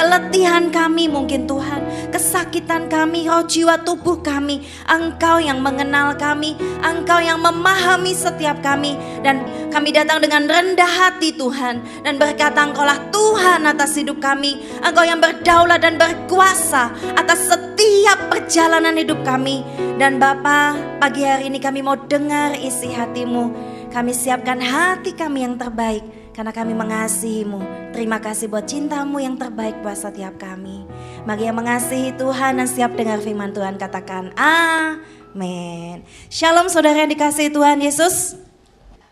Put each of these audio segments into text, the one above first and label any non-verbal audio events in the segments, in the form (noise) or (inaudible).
keletihan kami mungkin Tuhan, kesakitan kami, roh jiwa tubuh kami. Engkau yang mengenal kami, Engkau yang memahami setiap kami. Dan kami datang dengan rendah hati Tuhan. Dan berkata Engkaulah Tuhan atas hidup kami. Engkau yang berdaulat dan berkuasa atas setiap perjalanan hidup kami. Dan Bapa, pagi hari ini kami mau dengar isi hatimu. Kami siapkan hati kami yang terbaik karena kami mengasihimu. Terima kasih buat cintamu yang terbaik buat setiap kami. Mari yang mengasihi Tuhan dan siap dengar firman Tuhan katakan amin. Shalom saudara yang dikasihi Tuhan Yesus.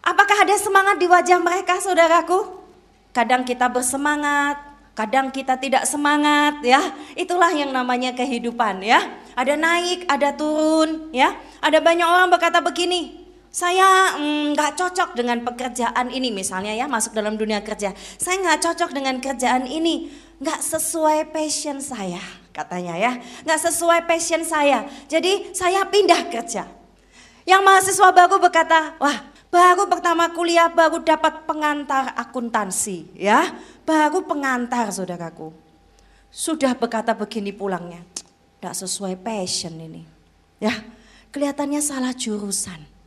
Apakah ada semangat di wajah mereka saudaraku? Kadang kita bersemangat, kadang kita tidak semangat ya. Itulah yang namanya kehidupan ya. Ada naik, ada turun ya. Ada banyak orang berkata begini, saya mm, nggak mm, cocok dengan pekerjaan ini misalnya ya masuk dalam dunia kerja. Saya nggak cocok dengan kerjaan ini. Nggak sesuai passion saya katanya ya. Nggak sesuai passion saya. Jadi saya pindah kerja. Yang mahasiswa baru berkata wah baru pertama kuliah baru dapat pengantar akuntansi ya. Baru pengantar saudaraku. Sudah berkata begini pulangnya. Nggak sesuai passion ini ya. Kelihatannya salah jurusan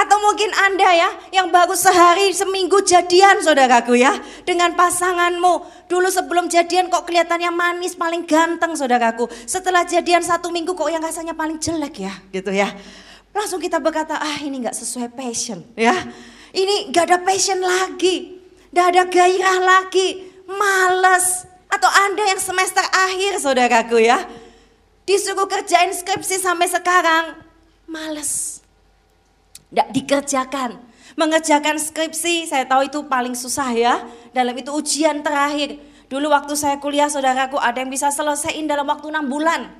atau mungkin Anda ya yang baru sehari seminggu jadian saudaraku ya. Dengan pasanganmu. Dulu sebelum jadian kok kelihatannya manis paling ganteng saudaraku. Setelah jadian satu minggu kok yang rasanya paling jelek ya gitu ya. Langsung kita berkata ah ini gak sesuai passion ya. Ini gak ada passion lagi. Gak ada gairah lagi. Males. Atau Anda yang semester akhir saudaraku ya. Disuruh kerjain skripsi sampai sekarang. Males tidak dikerjakan. Mengerjakan skripsi, saya tahu itu paling susah ya. Dalam itu ujian terakhir. Dulu waktu saya kuliah saudaraku ada yang bisa selesaiin dalam waktu enam bulan.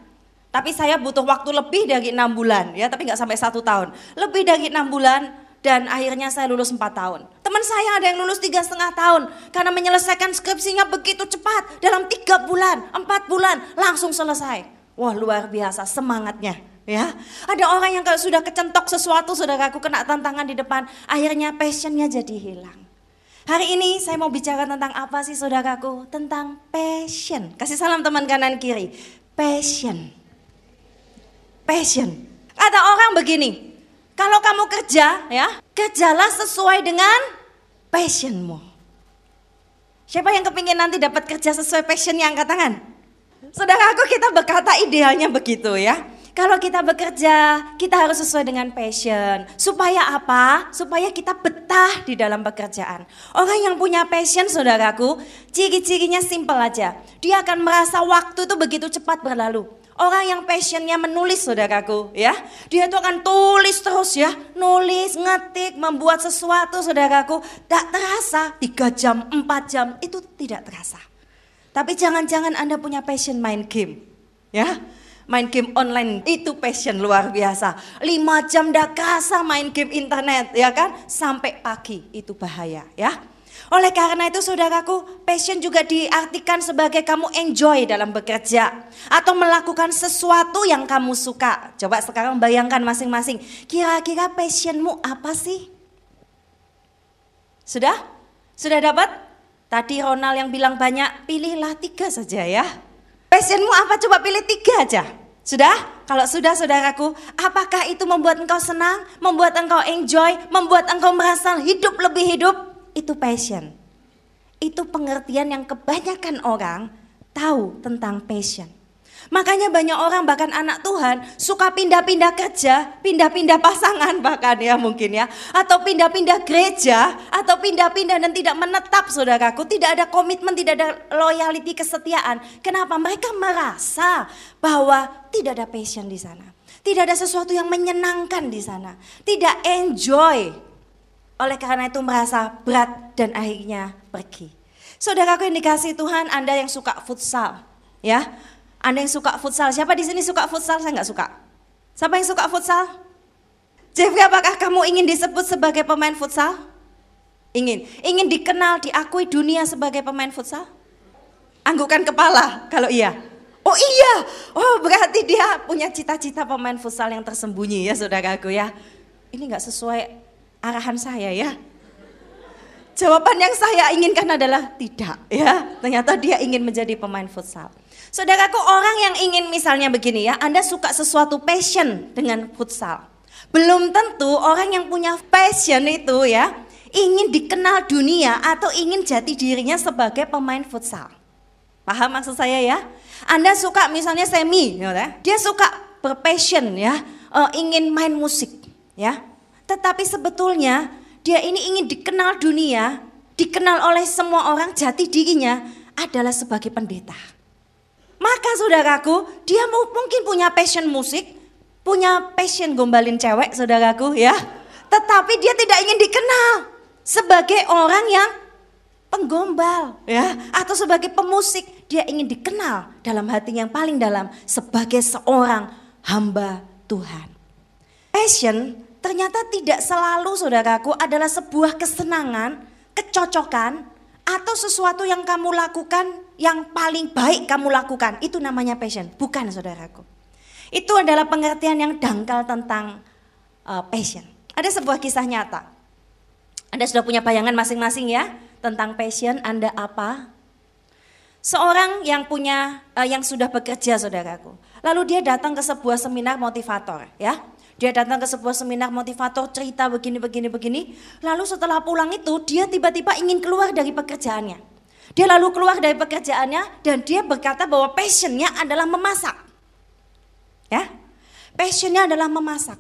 Tapi saya butuh waktu lebih dari enam bulan ya, tapi nggak sampai satu tahun. Lebih dari enam bulan dan akhirnya saya lulus empat tahun. Teman saya ada yang lulus tiga setengah tahun karena menyelesaikan skripsinya begitu cepat dalam tiga bulan, empat bulan langsung selesai. Wah luar biasa semangatnya. Ya, ada orang yang kalau sudah kecentok sesuatu, sudah aku kena tantangan di depan, akhirnya passionnya jadi hilang. Hari ini saya mau bicara tentang apa sih saudaraku? Tentang passion. Kasih salam teman kanan kiri. Passion. Passion. Ada orang begini, kalau kamu kerja ya, kerjalah sesuai dengan passionmu. Siapa yang kepingin nanti dapat kerja sesuai passionnya angkat tangan? Saudaraku kita berkata idealnya begitu ya. Kalau kita bekerja, kita harus sesuai dengan passion. Supaya apa? Supaya kita betah di dalam pekerjaan. Orang yang punya passion, saudaraku, ciri-cirinya simpel aja. Dia akan merasa waktu itu begitu cepat berlalu. Orang yang passionnya menulis saudaraku ya. Dia itu akan tulis terus ya. Nulis, ngetik, membuat sesuatu saudaraku. Tak terasa 3 jam, 4 jam itu tidak terasa. Tapi jangan-jangan Anda punya passion main game. Ya, main game online itu passion luar biasa. Lima jam dah kerasa main game internet ya kan sampai pagi itu bahaya ya. Oleh karena itu saudaraku, passion juga diartikan sebagai kamu enjoy dalam bekerja atau melakukan sesuatu yang kamu suka. Coba sekarang bayangkan masing-masing, kira-kira passionmu apa sih? Sudah? Sudah dapat? Tadi Ronald yang bilang banyak, pilihlah tiga saja ya. Passionmu apa? Coba pilih tiga aja. Sudah? Kalau sudah saudaraku, apakah itu membuat engkau senang, membuat engkau enjoy, membuat engkau merasa hidup lebih hidup? Itu passion. Itu pengertian yang kebanyakan orang tahu tentang passion. Makanya banyak orang bahkan anak Tuhan suka pindah-pindah kerja, pindah-pindah pasangan (laughs) bahkan ya mungkin ya. Atau pindah-pindah gereja, atau pindah-pindah dan tidak menetap saudaraku. Tidak ada komitmen, tidak ada loyalty, kesetiaan. Kenapa? Mereka merasa bahwa tidak ada passion di sana. Tidak ada sesuatu yang menyenangkan di sana. Tidak enjoy. Oleh karena itu merasa berat dan akhirnya pergi. Saudaraku yang dikasih Tuhan, Anda yang suka futsal, ya anda yang suka futsal, siapa di sini suka futsal? Saya nggak suka. Siapa yang suka futsal? Jeffrey, apakah kamu ingin disebut sebagai pemain futsal? Ingin. Ingin dikenal, diakui dunia sebagai pemain futsal? Anggukan kepala kalau iya. Oh iya, oh berarti dia punya cita-cita pemain futsal yang tersembunyi ya saudaraku ya. Ini nggak sesuai arahan saya ya. Jawaban yang saya inginkan adalah tidak ya. Ternyata dia ingin menjadi pemain futsal. Saudaraku orang yang ingin misalnya begini ya, Anda suka sesuatu passion dengan futsal. Belum tentu orang yang punya passion itu ya, ingin dikenal dunia atau ingin jati dirinya sebagai pemain futsal. Paham maksud saya ya? Anda suka misalnya semi, ya, dia suka berpassion ya, uh, ingin main musik ya. Tetapi sebetulnya dia ini ingin dikenal dunia, dikenal oleh semua orang jati dirinya adalah sebagai pendeta. Maka saudaraku, dia mungkin punya passion musik, punya passion gombalin cewek saudaraku ya. Tetapi dia tidak ingin dikenal sebagai orang yang penggombal ya atau sebagai pemusik. Dia ingin dikenal dalam hati yang paling dalam sebagai seorang hamba Tuhan. Passion ternyata tidak selalu saudaraku adalah sebuah kesenangan, kecocokan, atau sesuatu yang kamu lakukan yang paling baik kamu lakukan itu namanya passion, bukan saudaraku. Itu adalah pengertian yang dangkal tentang uh, passion. Ada sebuah kisah nyata. Anda sudah punya bayangan masing-masing ya tentang passion Anda apa? Seorang yang punya uh, yang sudah bekerja saudaraku. Lalu dia datang ke sebuah seminar motivator ya. Dia datang ke sebuah seminar motivator cerita begini begini begini. Lalu setelah pulang itu dia tiba-tiba ingin keluar dari pekerjaannya. Dia lalu keluar dari pekerjaannya dan dia berkata bahwa passionnya adalah memasak. Ya, passionnya adalah memasak.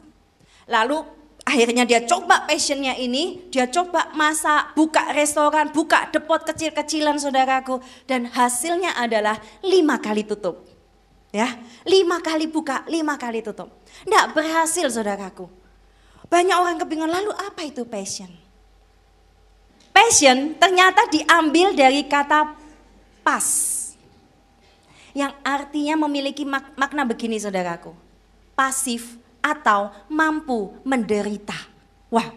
Lalu akhirnya dia coba passionnya ini, dia coba masak, buka restoran, buka depot kecil-kecilan saudaraku. Dan hasilnya adalah lima kali tutup. Ya, lima kali buka, lima kali tutup. Tidak berhasil saudaraku. Banyak orang kebingungan, lalu apa itu passion? Passion ternyata diambil dari kata pas. Yang artinya memiliki mak makna begini saudaraku. Pasif atau mampu menderita. Wah,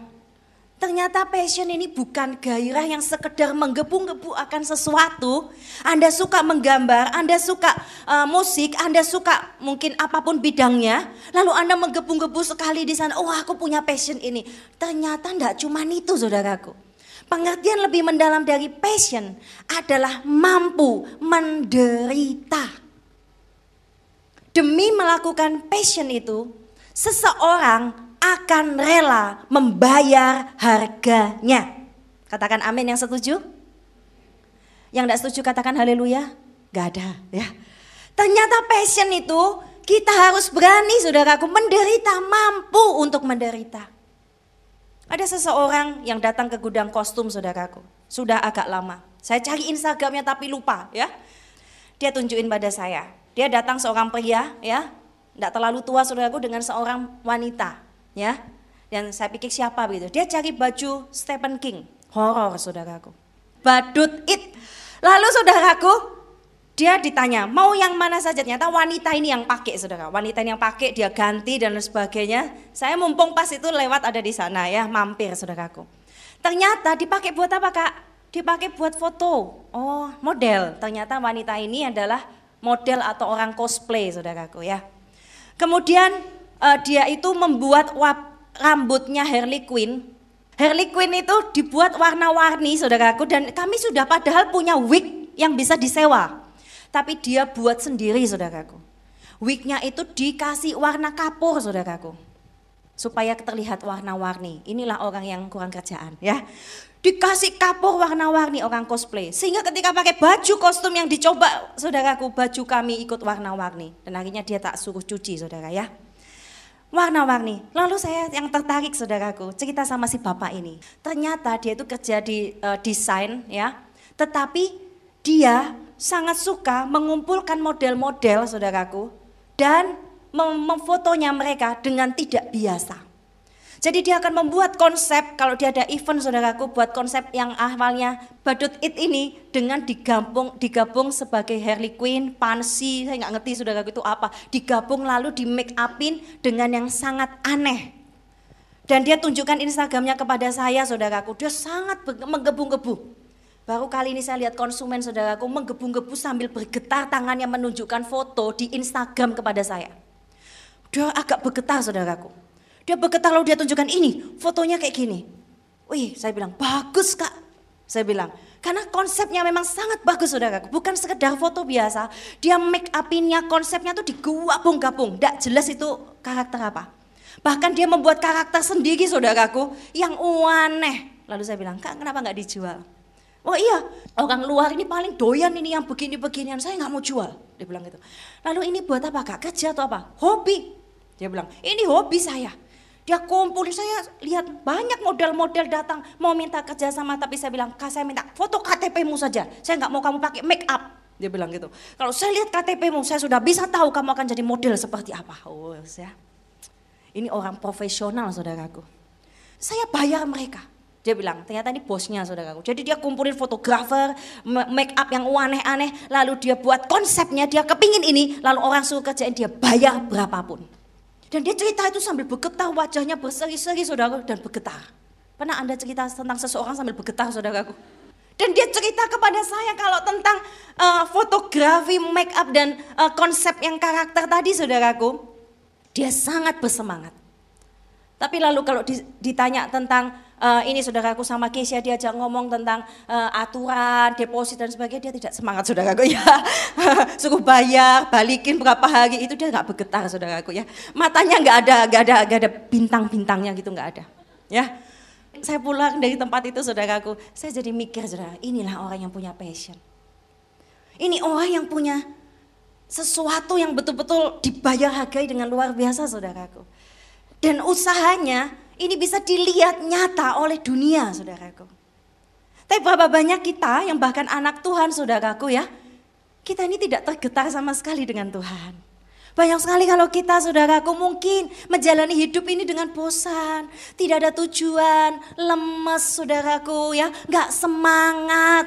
ternyata passion ini bukan gairah yang sekedar menggebu-gebu akan sesuatu. Anda suka menggambar, Anda suka uh, musik, Anda suka mungkin apa pun bidangnya. Lalu Anda menggebu-gebu sekali di sana, oh aku punya passion ini. Ternyata enggak cuma itu saudaraku. Pengertian lebih mendalam dari passion adalah mampu menderita. Demi melakukan passion itu, seseorang akan rela membayar harganya. Katakan amin yang setuju. Yang tidak setuju katakan haleluya. Gak ada ya. Ternyata passion itu kita harus berani saudaraku menderita, mampu untuk menderita. Ada seseorang yang datang ke gudang kostum saudaraku. Sudah agak lama. Saya cari Instagramnya tapi lupa ya. Dia tunjukin pada saya. Dia datang seorang pria ya. Tidak terlalu tua saudaraku dengan seorang wanita ya. Dan saya pikir siapa begitu. Dia cari baju Stephen King. Horor saudaraku. Badut it. Lalu saudaraku dia ditanya, mau yang mana saja? Ternyata wanita ini yang pakai, saudara. Wanita ini yang pakai, dia ganti dan sebagainya. Saya mumpung pas itu lewat ada di sana ya, mampir saudaraku. Ternyata dipakai buat apa kak? Dipakai buat foto. Oh model. Ternyata wanita ini adalah model atau orang cosplay saudaraku ya. Kemudian uh, dia itu membuat wap, rambutnya Harley Quinn. Harley Quinn itu dibuat warna-warni saudaraku dan kami sudah padahal punya wig yang bisa disewa tapi dia buat sendiri saudaraku. Wignya itu dikasih warna kapur saudaraku. Supaya terlihat warna-warni. Inilah orang yang kurang kerjaan ya. Dikasih kapur warna-warni orang cosplay. Sehingga ketika pakai baju kostum yang dicoba saudaraku, baju kami ikut warna-warni. Dan akhirnya dia tak suruh cuci saudara ya. Warna-warni. Lalu saya yang tertarik saudaraku, cerita sama si bapak ini. Ternyata dia itu kerja di uh, desain ya. Tetapi dia sangat suka mengumpulkan model-model saudaraku dan memfotonya mereka dengan tidak biasa. Jadi dia akan membuat konsep kalau dia ada event saudaraku buat konsep yang awalnya badut it ini dengan digabung digabung sebagai Harley Quinn, Pansy, saya nggak ngerti saudaraku itu apa, digabung lalu di make upin dengan yang sangat aneh. Dan dia tunjukkan Instagramnya kepada saya saudaraku, dia sangat menggebu-gebu. Baru kali ini saya lihat konsumen saudaraku menggebu-gebu sambil bergetar tangannya menunjukkan foto di Instagram kepada saya. Dia agak bergetar saudaraku. Dia bergetar lalu dia tunjukkan ini, fotonya kayak gini. Wih, saya bilang, bagus kak. Saya bilang, karena konsepnya memang sangat bagus saudaraku. Bukan sekedar foto biasa. Dia make upinnya, konsepnya tuh digabung-gabung. Tidak jelas itu karakter apa. Bahkan dia membuat karakter sendiri saudaraku yang aneh. Lalu saya bilang, kak kenapa nggak dijual? Oh iya, orang luar ini paling doyan ini yang begini-beginian, saya nggak mau jual. Dia bilang gitu. Lalu ini buat apa kak? Kerja atau apa? Hobi. Dia bilang, ini hobi saya. Dia kumpul, saya lihat banyak model-model datang mau minta kerja sama tapi saya bilang, kak saya minta foto KTP-mu saja. Saya nggak mau kamu pakai make up. Dia bilang gitu. Kalau saya lihat KTP-mu, saya sudah bisa tahu kamu akan jadi model seperti apa. Oh, ya. Ini orang profesional saudaraku. Saya bayar mereka. Dia bilang, ternyata ini bosnya saudaraku. Jadi dia kumpulin fotografer, make up yang aneh-aneh, lalu dia buat konsepnya, dia kepingin ini, lalu orang suruh kerjain dia bayar berapapun. Dan dia cerita itu sambil bergetar, wajahnya berseri-seri saudaraku dan bergetar. Pernah Anda cerita tentang seseorang sambil bergetar saudaraku? Dan dia cerita kepada saya kalau tentang uh, fotografi, make up dan uh, konsep yang karakter tadi saudaraku. Dia sangat bersemangat. Tapi lalu kalau ditanya tentang uh, ini saudaraku sama Kesia diajak ngomong tentang uh, aturan, deposit dan sebagainya, dia tidak semangat saudaraku ya. (laughs) Suruh bayar, balikin berapa hari, itu dia nggak bergetar saudaraku ya. Matanya nggak ada, nggak ada, nggak ada bintang-bintangnya gitu nggak ada. Ya, saya pulang dari tempat itu saudaraku, saya jadi mikir saudara, inilah orang yang punya passion. Ini orang yang punya sesuatu yang betul-betul dibayar hargai dengan luar biasa saudaraku. Dan usahanya ini bisa dilihat nyata oleh dunia, saudaraku. Tapi berapa banyak kita yang bahkan anak Tuhan, saudaraku ya, kita ini tidak tergetar sama sekali dengan Tuhan. Banyak sekali kalau kita saudaraku mungkin menjalani hidup ini dengan bosan, tidak ada tujuan, lemes saudaraku ya, nggak semangat.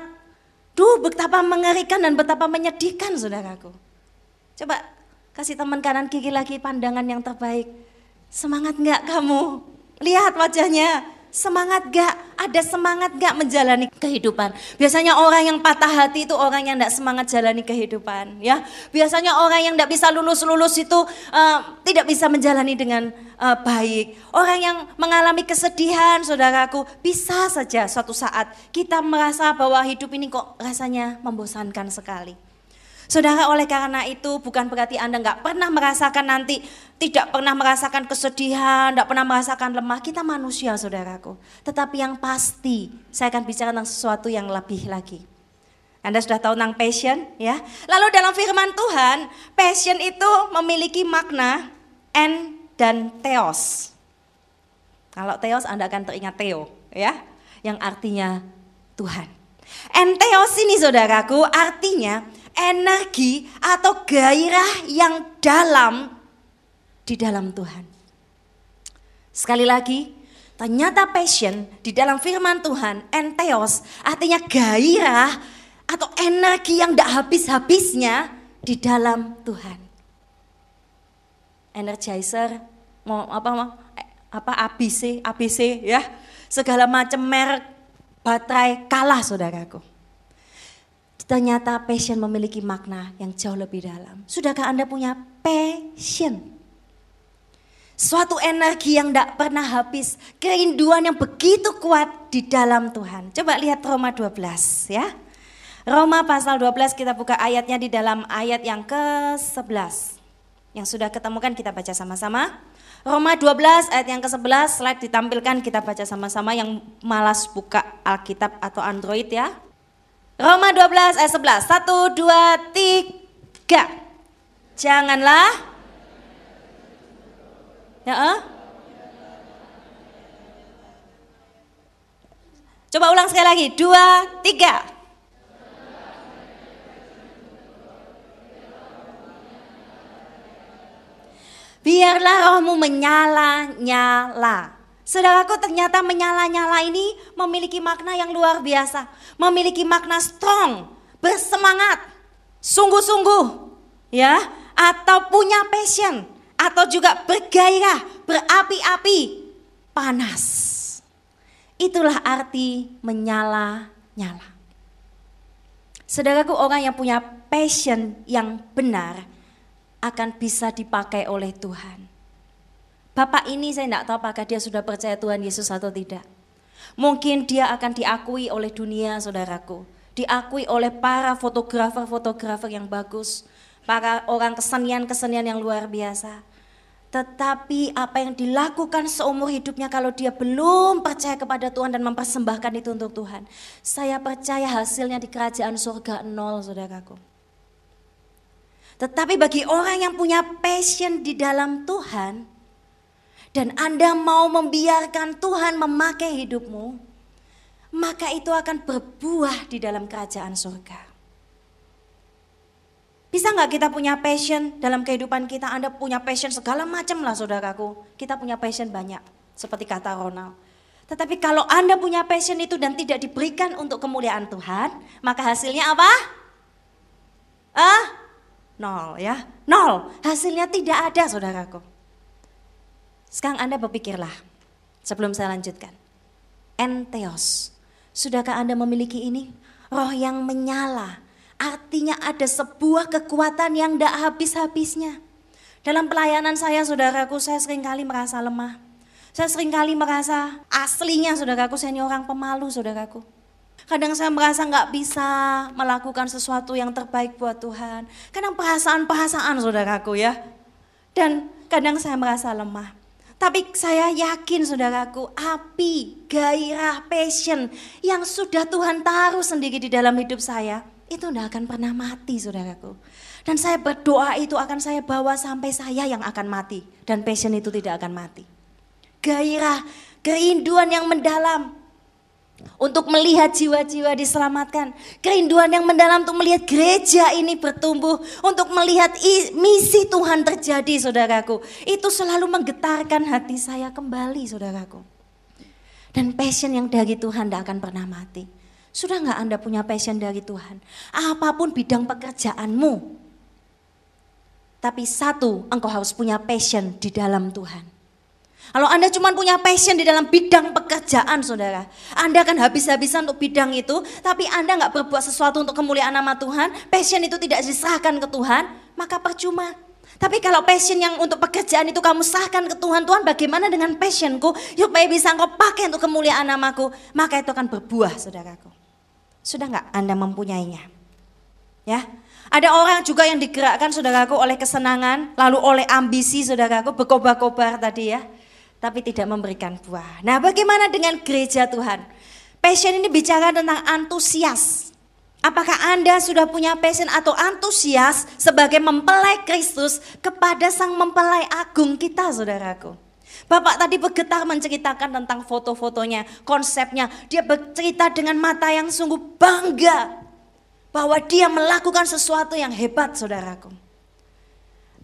Duh betapa mengerikan dan betapa menyedihkan saudaraku. Coba kasih teman kanan kiri lagi pandangan yang terbaik. Semangat nggak kamu? Lihat wajahnya, semangat gak? Ada semangat gak menjalani kehidupan? Biasanya orang yang patah hati itu orang yang tidak semangat jalani kehidupan, ya. Biasanya orang yang tidak bisa lulus-lulus itu uh, tidak bisa menjalani dengan uh, baik. Orang yang mengalami kesedihan, saudaraku, bisa saja suatu saat kita merasa bahwa hidup ini kok rasanya membosankan sekali. Saudara oleh karena itu bukan berarti Anda nggak pernah merasakan nanti, tidak pernah merasakan kesedihan, tidak pernah merasakan lemah. Kita manusia saudaraku. Tetapi yang pasti saya akan bicara tentang sesuatu yang lebih lagi. Anda sudah tahu tentang passion ya. Lalu dalam firman Tuhan, passion itu memiliki makna en dan theos. Kalau theos Anda akan teringat Theo ya, yang artinya Tuhan. Entheos ini saudaraku artinya energi atau gairah yang dalam di dalam Tuhan. Sekali lagi, ternyata passion di dalam firman Tuhan, enteos, artinya gairah atau energi yang tidak habis-habisnya di dalam Tuhan. Energizer, mau apa mau apa ABC, ABC ya, segala macam merek baterai kalah saudaraku. Ternyata passion memiliki makna yang jauh lebih dalam. Sudahkah Anda punya passion? Suatu energi yang tidak pernah habis. Kerinduan yang begitu kuat di dalam Tuhan. Coba lihat Roma 12 ya. Roma pasal 12 kita buka ayatnya di dalam ayat yang ke-11. Yang sudah ketemukan kita baca sama-sama. Roma 12 ayat yang ke-11 slide ditampilkan kita baca sama-sama yang malas buka Alkitab atau Android ya. Roma 12 ayat 11. 1, 2, 3. Janganlah. Ya, eh? Coba ulang sekali lagi. Dua, tiga. Biarlah rohmu menyala-nyala. Saudaraku ternyata menyala-nyala ini memiliki makna yang luar biasa. Memiliki makna strong, bersemangat, sungguh-sungguh. ya, Atau punya passion, atau juga bergairah, berapi-api, panas. Itulah arti menyala-nyala. Saudaraku orang yang punya passion yang benar akan bisa dipakai oleh Tuhan Bapak ini saya tidak tahu apakah dia sudah percaya Tuhan Yesus atau tidak. Mungkin dia akan diakui oleh dunia, saudaraku. Diakui oleh para fotografer-fotografer yang bagus. Para orang kesenian-kesenian yang luar biasa. Tetapi apa yang dilakukan seumur hidupnya kalau dia belum percaya kepada Tuhan dan mempersembahkan itu untuk Tuhan. Saya percaya hasilnya di kerajaan surga nol saudaraku. Tetapi bagi orang yang punya passion di dalam Tuhan, dan Anda mau membiarkan Tuhan memakai hidupmu, maka itu akan berbuah di dalam kerajaan surga. Bisa nggak kita punya passion dalam kehidupan kita? Anda punya passion segala macam lah saudaraku. Kita punya passion banyak, seperti kata Ronald. Tetapi kalau Anda punya passion itu dan tidak diberikan untuk kemuliaan Tuhan, maka hasilnya apa? Ah, nol ya, nol. Hasilnya tidak ada saudaraku. Sekarang Anda berpikirlah, sebelum saya lanjutkan. Enteos, sudahkah Anda memiliki ini? Roh yang menyala, artinya ada sebuah kekuatan yang tidak habis-habisnya. Dalam pelayanan saya, saudaraku, saya sering kali merasa lemah. Saya sering kali merasa aslinya, saudaraku, saya ini orang pemalu, saudaraku. Kadang saya merasa nggak bisa melakukan sesuatu yang terbaik buat Tuhan. Kadang perasaan-perasaan, saudaraku ya. Dan kadang saya merasa lemah. Tapi saya yakin saudaraku, api, gairah, passion yang sudah Tuhan taruh sendiri di dalam hidup saya, itu tidak akan pernah mati saudaraku. Dan saya berdoa itu akan saya bawa sampai saya yang akan mati. Dan passion itu tidak akan mati. Gairah, kerinduan yang mendalam, untuk melihat jiwa-jiwa diselamatkan. Kerinduan yang mendalam untuk melihat gereja ini bertumbuh, untuk melihat misi Tuhan terjadi, saudaraku. Itu selalu menggetarkan hati saya kembali, saudaraku. Dan passion yang dari Tuhan tidak akan pernah mati. Sudah nggak Anda punya passion dari Tuhan? Apa pun bidang pekerjaanmu. Tapi satu, engkau harus punya passion di dalam Tuhan. Kalau Anda cuma punya passion di dalam bidang pekerjaan saudara. Anda akan habis-habisan untuk bidang itu. Tapi Anda nggak berbuat sesuatu untuk kemuliaan nama Tuhan. Passion itu tidak diserahkan ke Tuhan. Maka percuma. Tapi kalau passion yang untuk pekerjaan itu kamu serahkan ke Tuhan. Tuhan bagaimana dengan passionku. Supaya bisa engkau pakai untuk kemuliaan namaku. Maka itu akan berbuah saudaraku. Sudah nggak Anda mempunyainya? Ya, ada orang juga yang digerakkan saudaraku oleh kesenangan, lalu oleh ambisi saudaraku, berkobar-kobar tadi ya tapi tidak memberikan buah. Nah, bagaimana dengan gereja Tuhan? Passion ini bicara tentang antusias. Apakah Anda sudah punya passion atau antusias sebagai mempelai Kristus kepada sang mempelai agung kita, saudaraku? Bapak tadi bergetar menceritakan tentang foto-fotonya, konsepnya. Dia bercerita dengan mata yang sungguh bangga bahwa dia melakukan sesuatu yang hebat, saudaraku.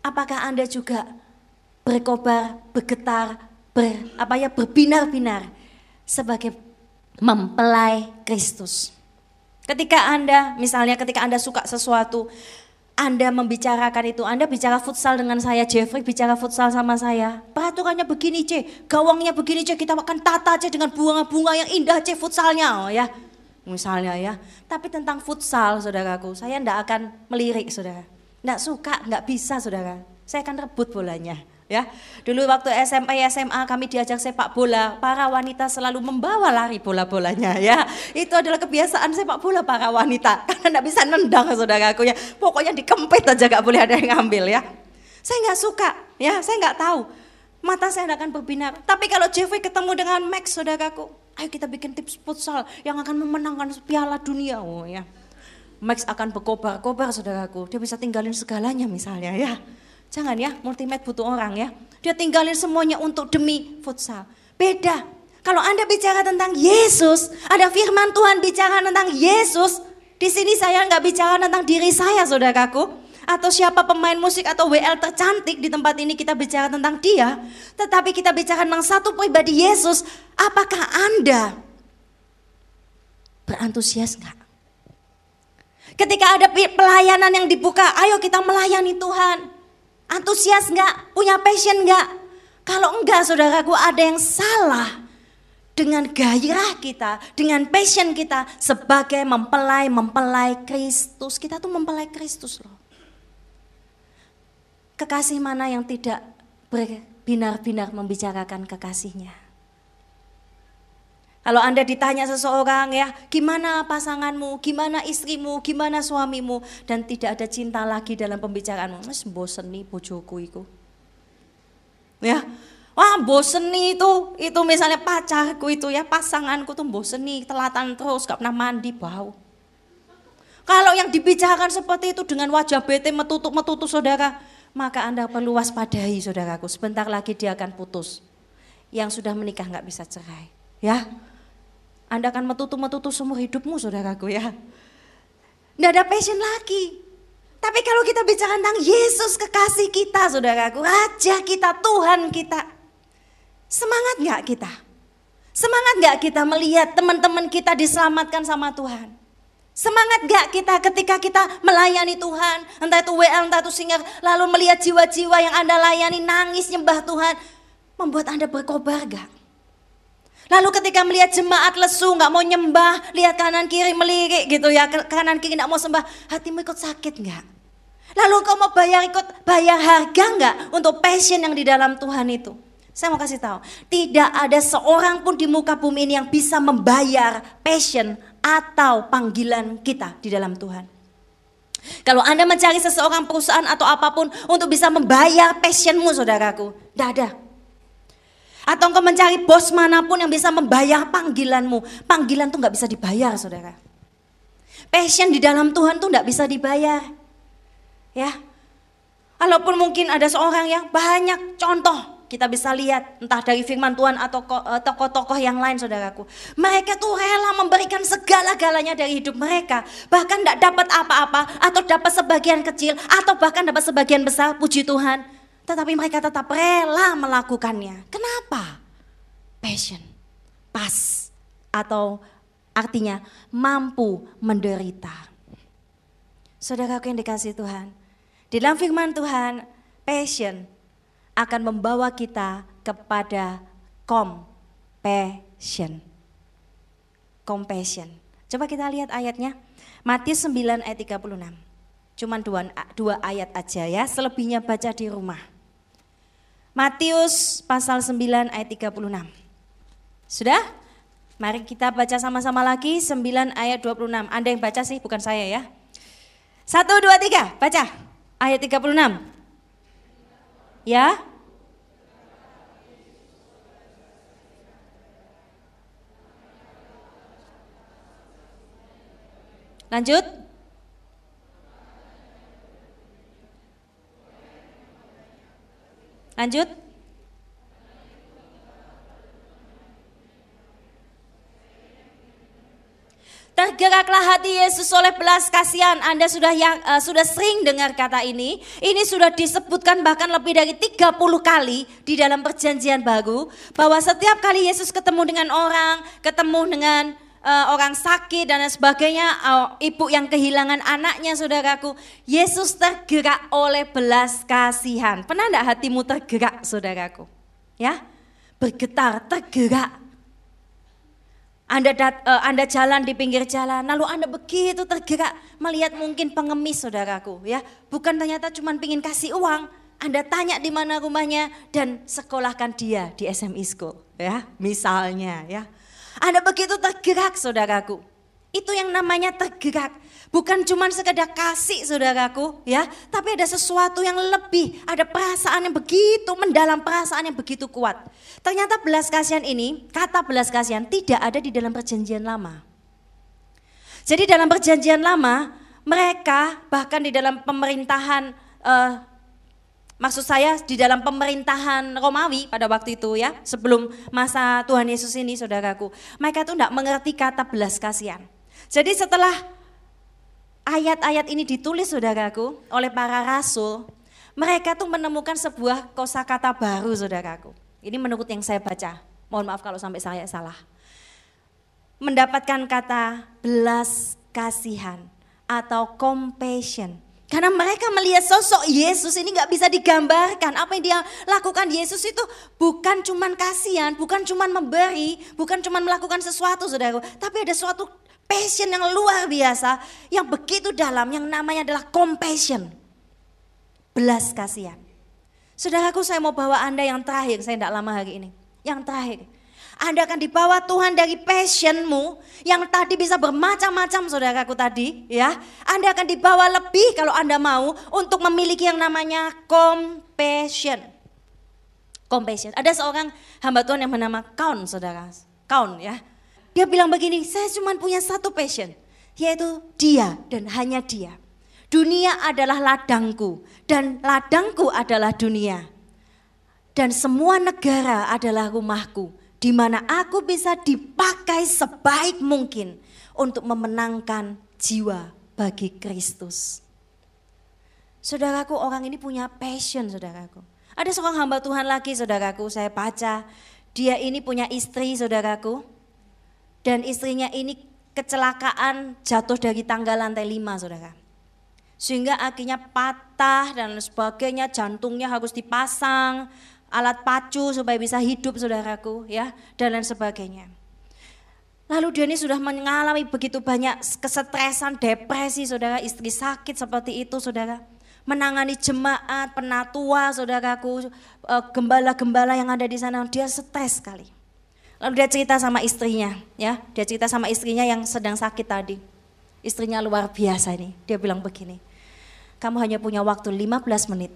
Apakah Anda juga berkobar, bergetar, ber, apa ya berbinar-binar sebagai mempelai Kristus. Ketika Anda, misalnya ketika Anda suka sesuatu, Anda membicarakan itu, Anda bicara futsal dengan saya, Jeffrey bicara futsal sama saya. Peraturannya begini C, gawangnya begini C, kita akan tata C dengan bunga-bunga yang indah C futsalnya, oh ya. Misalnya ya. Tapi tentang futsal, saudaraku, saya tidak akan melirik, saudara. Tidak suka, nggak bisa, saudara. Saya akan rebut bolanya ya. Dulu waktu SMP SMA kami diajak sepak bola, para wanita selalu membawa lari bola-bolanya ya. Itu adalah kebiasaan sepak bola para wanita (laughs) karena tidak bisa nendang saudaraku ya. Pokoknya dikempit aja gak boleh ada yang ngambil ya. Saya nggak suka ya, saya nggak tahu. Mata saya akan berbinar. Tapi kalau Jeffrey ketemu dengan Max saudaraku, ayo kita bikin tips futsal yang akan memenangkan piala dunia. Oh ya. Max akan berkobar-kobar saudaraku. Dia bisa tinggalin segalanya misalnya ya. Jangan ya, multimed butuh orang ya. Dia tinggalin semuanya untuk demi futsal. Beda. Kalau Anda bicara tentang Yesus, ada firman Tuhan bicara tentang Yesus. Di sini saya nggak bicara tentang diri saya, saudaraku. Atau siapa pemain musik atau WL tercantik di tempat ini kita bicara tentang dia. Tetapi kita bicara tentang satu pribadi Yesus. Apakah Anda berantusias nggak? Ketika ada pelayanan yang dibuka, ayo kita melayani Tuhan. Antusias enggak? Punya passion enggak? Kalau enggak saudaraku ada yang salah dengan gairah kita, dengan passion kita sebagai mempelai-mempelai Kristus. Kita tuh mempelai Kristus loh. Kekasih mana yang tidak berbinar-binar membicarakan kekasihnya? Kalau Anda ditanya seseorang ya, gimana pasanganmu, gimana istrimu, gimana suamimu, dan tidak ada cinta lagi dalam pembicaraanmu, mas bosen nih bojoku itu. Ya, wah bosen nih itu, itu misalnya pacarku itu ya, pasanganku tuh bosen nih, telatan terus, gak pernah mandi, bau. Kalau yang dibicarakan seperti itu dengan wajah bete metutup-metutup saudara, maka Anda perlu waspadai saudaraku, sebentar lagi dia akan putus. Yang sudah menikah nggak bisa cerai, ya. Anda akan metutup-metutup semua hidupmu saudaraku ya. Nggak ada passion lagi. Tapi kalau kita bicara tentang Yesus kekasih kita saudaraku, Raja kita, Tuhan kita. Semangat nggak kita? Semangat nggak kita melihat teman-teman kita diselamatkan sama Tuhan? Semangat gak kita ketika kita melayani Tuhan, entah itu WL, entah itu singer, lalu melihat jiwa-jiwa yang Anda layani nangis nyembah Tuhan, membuat Anda berkobar gak? Lalu ketika melihat jemaat lesu, nggak mau nyembah, lihat kanan kiri melirik gitu ya, kanan kiri nggak mau sembah, hatimu ikut sakit nggak? Lalu kau mau bayar ikut bayar harga nggak untuk passion yang di dalam Tuhan itu? Saya mau kasih tahu, tidak ada seorang pun di muka bumi ini yang bisa membayar passion atau panggilan kita di dalam Tuhan. Kalau Anda mencari seseorang perusahaan atau apa pun untuk bisa membayar passionmu saudaraku, tidak ada. Atau engkau mencari bos mana pun yang bisa membayar panggilanmu. Panggilan tuh nggak bisa dibayar saudara. Passion di dalam Tuhan tuh nggak bisa dibayar. Ya, Walaupun mungkin ada seorang yang banyak contoh kita bisa lihat entah dari firman Tuhan atau eh, tokoh-tokoh yang lain saudaraku. Mereka tuh rela memberikan segala-galanya dari hidup mereka. Bahkan tidak dapat apa-apa atau dapat sebagian kecil atau bahkan dapat sebagian besar puji Tuhan. Tetapi mereka tetap rela melakukannya. Kenapa? Passion, pas, atau artinya mampu menderita. Saudaraku yang dikasih Tuhan, di dalam firman Tuhan, passion akan membawa kita kepada compassion. Compassion. Coba kita lihat ayatnya. Matius 9 ayat 36. Cuman dua, dua ayat aja ya, selebihnya baca di rumah. Matius pasal 9 ayat 36. Sudah? Mari kita baca sama-sama lagi 9 ayat 26. Anda yang baca sih, bukan saya ya. Satu, dua, tiga, baca. Ayat 36. Ya? Lanjut. Lanjut. Tergeraklah hati Yesus oleh belas kasihan. Anda sudah yang uh, sudah sering dengar kata ini. Ini sudah disebutkan bahkan lebih dari 30 kali di dalam perjanjian baru bahwa setiap kali Yesus ketemu dengan orang, ketemu dengan uh, orang sakit dan sebagainya, uh, ibu yang kehilangan anaknya saudaraku, Yesus tergerak oleh belas kasihan. Pernah enggak hatimu tergerak saudaraku? Ya, bergetar, tergerak. Anda, dat, uh, anda jalan di pinggir jalan, lalu Anda begitu tergerak melihat mungkin pengemis saudaraku ya. Bukan ternyata cuma pingin kasih uang, anda tanya di mana rumahnya dan sekolahkan dia di SMI School ya, misalnya ya. Anda begitu tergerak saudaraku. Itu yang namanya tergerak. Bukan cuma sekedar kasih saudaraku ya. Tapi ada sesuatu yang lebih. Ada perasaan yang begitu mendalam, perasaan yang begitu kuat. Ternyata belas kasihan ini, kata belas kasihan tidak ada di dalam perjanjian lama. Jadi dalam perjanjian lama, mereka bahkan di dalam pemerintahan uh, Maksud saya di dalam pemerintahan Romawi pada waktu itu ya, sebelum masa Tuhan Yesus ini saudaraku. Mereka itu tidak mengerti kata belas kasihan. Jadi setelah ayat-ayat ini ditulis saudaraku oleh para rasul, mereka tuh menemukan sebuah kosakata baru saudaraku. Ini menurut yang saya baca. Mohon maaf kalau sampai saya salah. Mendapatkan kata belas kasihan atau compassion karena mereka melihat sosok Yesus ini nggak bisa digambarkan. Apa yang dia lakukan Yesus itu bukan cuman kasihan, bukan cuman memberi, bukan cuman melakukan sesuatu saudara. Tapi ada suatu passion yang luar biasa, yang begitu dalam, yang namanya adalah compassion. Belas kasihan. Saudaraku saya mau bawa Anda yang terakhir, saya tidak lama hari ini. Yang terakhir. Anda akan dibawa Tuhan dari passionmu yang tadi bisa bermacam-macam saudaraku tadi ya. Anda akan dibawa lebih kalau Anda mau untuk memiliki yang namanya compassion. Compassion. Ada seorang hamba Tuhan yang bernama Kaun saudara. Kaun ya. Dia bilang begini, saya cuma punya satu passion. Yaitu dia dan hanya dia. Dunia adalah ladangku dan ladangku adalah dunia. Dan semua negara adalah rumahku di mana aku bisa dipakai sebaik mungkin untuk memenangkan jiwa bagi Kristus. Saudaraku, orang ini punya passion, saudaraku. Ada seorang hamba Tuhan lagi, saudaraku, saya baca. Dia ini punya istri, saudaraku. Dan istrinya ini kecelakaan jatuh dari tangga lantai lima, saudara. Sehingga akhirnya patah dan sebagainya, jantungnya harus dipasang, alat pacu supaya bisa hidup saudaraku ya dan lain sebagainya. Lalu dia ini sudah mengalami begitu banyak kesetresan, depresi, saudara, istri sakit seperti itu, saudara. Menangani jemaat, penatua, saudaraku, eh, gembala-gembala yang ada di sana, dia stres sekali. Lalu dia cerita sama istrinya, ya, dia cerita sama istrinya yang sedang sakit tadi. Istrinya luar biasa ini, dia bilang begini, kamu hanya punya waktu 15 menit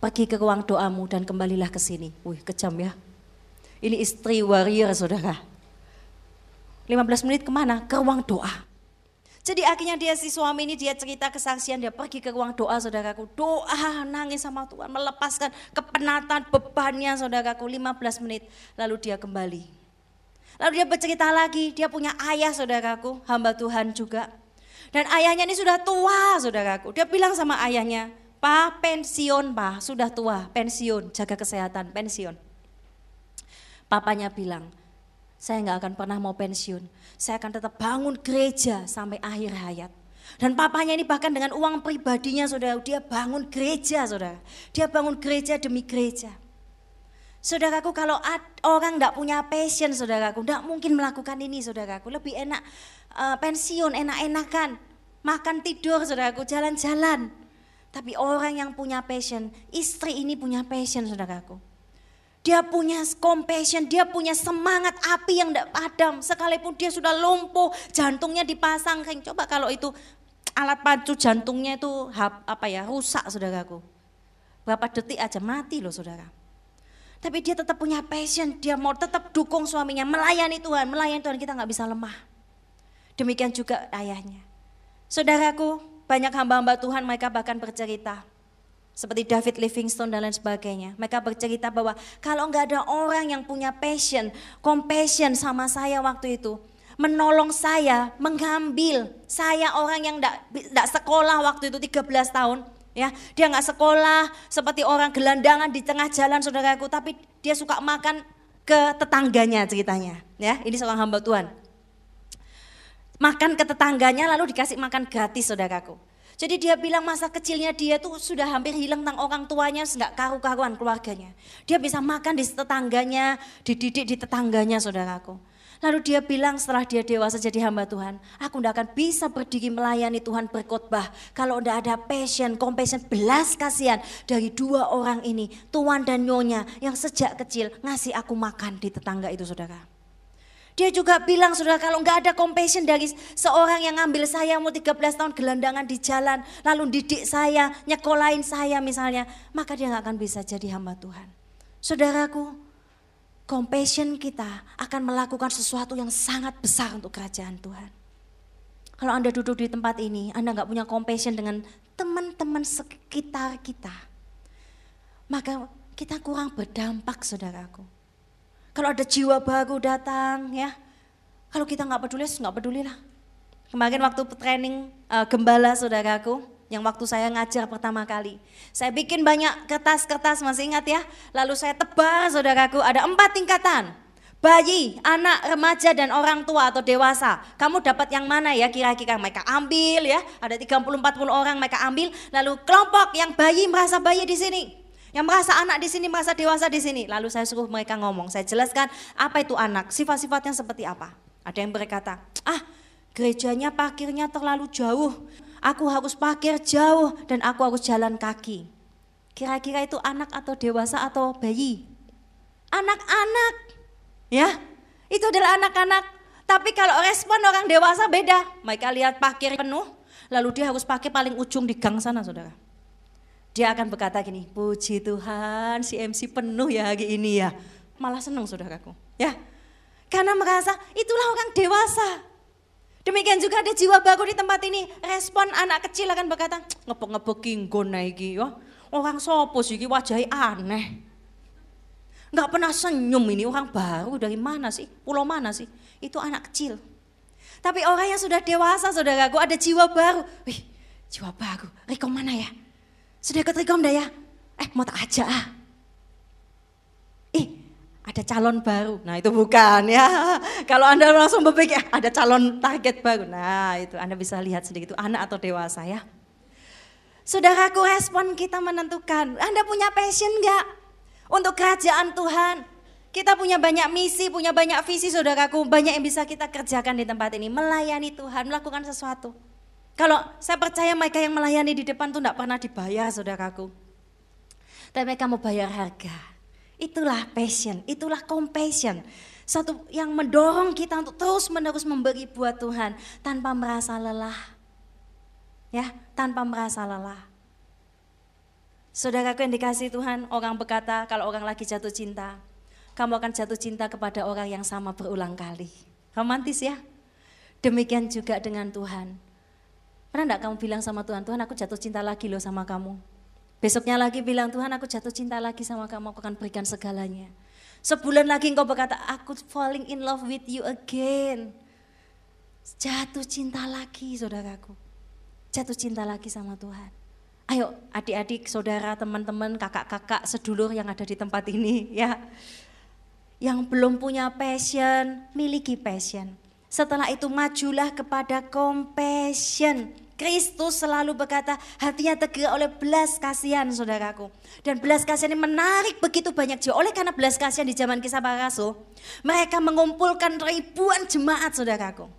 pergi ke ruang doamu dan kembalilah ke sini. Wih, kejam ya. Ini istri warrior, saudara. 15 menit ke mana? Ke ruang doa. Jadi akhirnya dia si suami ini dia cerita kesaksian dia pergi ke ruang doa saudaraku. Doa nangis sama Tuhan melepaskan kepenatan bebannya saudaraku 15 menit. Lalu dia kembali. Lalu dia bercerita lagi dia punya ayah saudaraku hamba Tuhan juga. Dan ayahnya ini sudah tua saudaraku. Dia bilang sama ayahnya Pak pensiun pak, sudah tua, pensiun, jaga kesehatan, pensiun. Papanya bilang, saya nggak akan pernah mau pensiun. Saya akan tetap bangun gereja sampai akhir hayat. Dan papanya ini bahkan dengan uang pribadinya saudara, dia bangun gereja saudara. Dia bangun gereja demi gereja. Saudaraku kalau orang nggak punya passion saudaraku, nggak mungkin melakukan ini saudaraku. Lebih enak uh, pensiun, enak-enakan. Makan tidur saudaraku, jalan-jalan. Tapi orang yang punya passion, istri ini punya passion saudaraku. Dia punya compassion, dia punya semangat api yang tidak padam. Sekalipun dia sudah lumpuh, jantungnya dipasang ring. Coba kalau itu alat pacu jantungnya itu apa ya rusak saudaraku. Berapa detik aja mati loh saudara. Tapi dia tetap punya passion, dia mau tetap dukung suaminya, melayani Tuhan, melayani Tuhan kita nggak bisa lemah. Demikian juga ayahnya. Saudaraku, banyak hamba-hamba Tuhan mereka bahkan bercerita. Seperti David Livingstone dan lain sebagainya. Mereka bercerita bahwa kalau nggak ada orang yang punya passion, compassion sama saya waktu itu. Menolong saya, mengambil saya orang yang tidak sekolah waktu itu 13 tahun. Ya Dia nggak sekolah seperti orang gelandangan di tengah jalan saudaraku. Tapi dia suka makan ke tetangganya ceritanya. ya Ini seorang hamba Tuhan makan ke tetangganya lalu dikasih makan gratis saudaraku. Jadi dia bilang masa kecilnya dia tuh sudah hampir hilang tentang orang tuanya, nggak karu-karuan keluarganya. Dia bisa makan di tetangganya, dididik di tetangganya saudaraku. Lalu dia bilang setelah dia dewasa jadi hamba Tuhan, aku tidak akan bisa berdiri melayani Tuhan berkhotbah kalau tidak ada passion, compassion, belas kasihan dari dua orang ini, tuan dan nyonya yang sejak kecil ngasih aku makan di tetangga itu saudara. Dia juga bilang, saudara kalau nggak ada compassion dari seorang yang ngambil saya mau 13 tahun gelandangan di jalan, lalu didik saya, nyekolahin saya misalnya, maka dia nggak akan bisa jadi hamba Tuhan. Saudaraku, compassion kita akan melakukan sesuatu yang sangat besar untuk kerajaan Tuhan. Kalau Anda duduk di tempat ini, Anda nggak punya compassion dengan teman-teman sekitar kita, maka kita kurang berdampak saudaraku. Kalau ada jiwa baru datang ya, kalau kita nggak peduli, nggak peduli lah. Kemarin waktu training uh, gembala saudaraku, yang waktu saya ngajar pertama kali. Saya bikin banyak kertas-kertas, masih ingat ya? Lalu saya tebar saudaraku, ada empat tingkatan. Bayi, anak, remaja, dan orang tua atau dewasa. Kamu dapat yang mana ya kira-kira mereka ambil ya. Ada 30-40 orang mereka ambil. Lalu kelompok yang bayi merasa bayi di sini. Yang merasa anak di sini, merasa dewasa di sini. Lalu saya suruh mereka ngomong, saya jelaskan apa itu anak, sifat-sifatnya seperti apa. Ada yang berkata, ah gerejanya parkirnya terlalu jauh, aku harus parkir jauh dan aku harus jalan kaki. Kira-kira itu anak atau dewasa atau bayi? Anak-anak, ya. Itu adalah anak-anak. Tapi kalau respon orang dewasa beda. Mereka lihat parkir penuh, lalu dia harus pakai paling ujung di gang sana saudara. Dia akan berkata gini, puji Tuhan si MC penuh ya hari ini ya. Malah senang saudaraku. Ya, karena merasa itulah orang dewasa. Demikian juga ada jiwa baru di tempat ini. Respon anak kecil akan berkata, ngebek-ngebek kinggon iki ya. Orang sopo sih wajahnya aneh. Enggak pernah senyum ini orang baru dari mana sih? Pulau mana sih? Itu anak kecil. Tapi orang yang sudah dewasa saudaraku ada jiwa baru. Wih jiwa baru. Rikom mana ya? Sudah ikut Rikom dah ya? Eh mau tak aja ah. Ada calon baru. Nah itu bukan ya. (laughs) Kalau Anda langsung berpikir ada calon target baru. Nah itu Anda bisa lihat sedikit itu anak atau dewasa ya. Saudaraku respon kita menentukan. Anda punya passion enggak? untuk kerajaan Tuhan. Kita punya banyak misi, punya banyak visi saudaraku, banyak yang bisa kita kerjakan di tempat ini. Melayani Tuhan, melakukan sesuatu. Kalau saya percaya mereka yang melayani di depan tuh tidak pernah dibayar saudaraku. Tapi mereka mau bayar harga. Itulah passion, itulah compassion. Satu yang mendorong kita untuk terus menerus memberi buat Tuhan tanpa merasa lelah. Ya, tanpa merasa lelah. Saudaraku yang dikasih Tuhan, orang berkata kalau orang lagi jatuh cinta, kamu akan jatuh cinta kepada orang yang sama berulang kali. Romantis ya? Demikian juga dengan Tuhan. Pernah enggak kamu bilang sama Tuhan, Tuhan aku jatuh cinta lagi loh sama kamu. Besoknya lagi bilang, Tuhan aku jatuh cinta lagi sama kamu, aku akan berikan segalanya. Sebulan lagi engkau berkata, aku falling in love with you again. Jatuh cinta lagi saudaraku. Jatuh cinta lagi sama Tuhan. Ayo adik-adik, saudara, teman-teman, kakak-kakak, sedulur yang ada di tempat ini ya. Yang belum punya passion, miliki passion. Setelah itu majulah kepada compassion. Kristus selalu berkata hatinya tegak oleh belas kasihan saudaraku. Dan belas kasihan ini menarik begitu banyak jiwa. Oleh karena belas kasihan di zaman kisah para rasul. Mereka mengumpulkan ribuan jemaat saudaraku.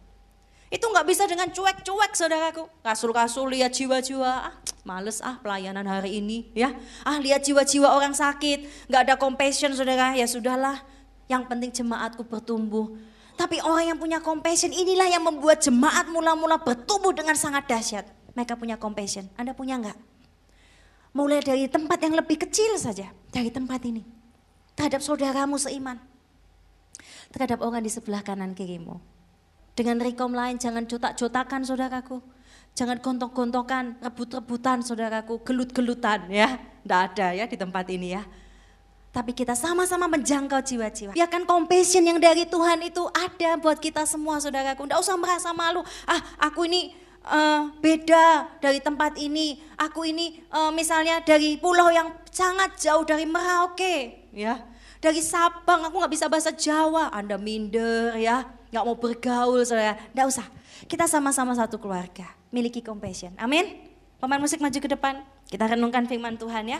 Itu nggak bisa dengan cuek-cuek saudaraku. Kasul-kasul lihat jiwa-jiwa, ah, males ah pelayanan hari ini ya. Ah lihat jiwa-jiwa orang sakit, nggak ada compassion saudara, ya sudahlah. Yang penting jemaatku bertumbuh. Tapi orang yang punya compassion inilah yang membuat jemaat mula-mula bertumbuh dengan sangat dahsyat. Mereka punya compassion, Anda punya nggak? Mulai dari tempat yang lebih kecil saja, dari tempat ini. Terhadap saudaramu seiman. Terhadap orang di sebelah kanan kirimu dengan rekom lain jangan jotak-jotakan saudaraku. Jangan gontok-gontokan, rebut-rebutan saudaraku, gelut-gelutan ya. Tidak ada ya di tempat ini ya. Tapi kita sama-sama menjangkau jiwa-jiwa. Ya kan compassion yang dari Tuhan itu ada buat kita semua saudaraku. Tidak usah merasa malu. Ah aku ini uh, beda dari tempat ini. Aku ini uh, misalnya dari pulau yang sangat jauh dari Merauke. ya Dari Sabang aku nggak bisa bahasa Jawa. Anda minder ya nggak mau bergaul saudara. Nggak usah. Kita sama-sama satu keluarga. Miliki compassion. Amin. Pemain musik maju ke depan. Kita renungkan firman Tuhan ya.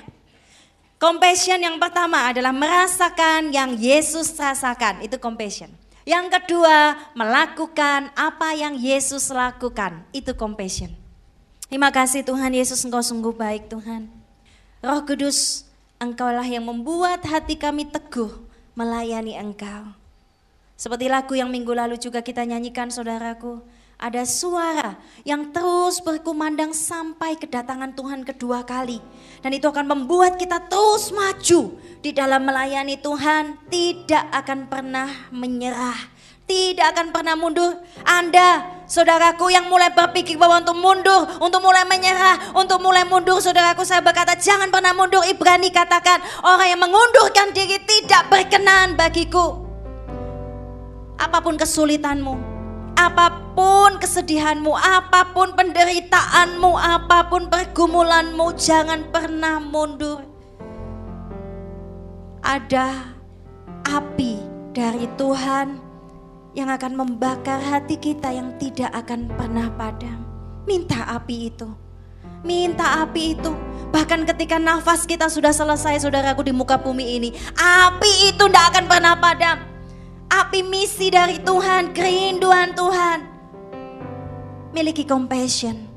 Compassion yang pertama adalah merasakan yang Yesus rasakan. Itu compassion. Yang kedua, melakukan apa yang Yesus lakukan. Itu compassion. Terima kasih Tuhan Yesus, Engkau sungguh baik Tuhan. Roh Kudus, Engkaulah yang membuat hati kami teguh melayani Engkau. Seperti lagu yang minggu lalu juga kita nyanyikan saudaraku. Ada suara yang terus berkumandang sampai kedatangan Tuhan kedua kali. Dan itu akan membuat kita terus maju di dalam melayani Tuhan. Tidak akan pernah menyerah. Tidak akan pernah mundur. Anda, saudaraku yang mulai berpikir bahwa untuk mundur, untuk mulai menyerah, untuk mulai mundur, saudaraku saya berkata jangan pernah mundur. Ibrani katakan orang yang mengundurkan diri tidak berkenan bagiku apa pun kesulitanmu, apa pun kesedihanmu, apa pun penderitaanmu, apa pun pergumulanmu, jangan pernah mundur. Ada api dari Tuhan yang akan membakar hati kita yang tidak akan pernah padam. Minta api itu. Minta api itu. Bahkan ketika nafas kita sudah selesai saudaraku di muka bumi ini. Api itu tidak akan pernah padam api misi dari Tuhan, kerinduan Tuhan. Miliki compassion.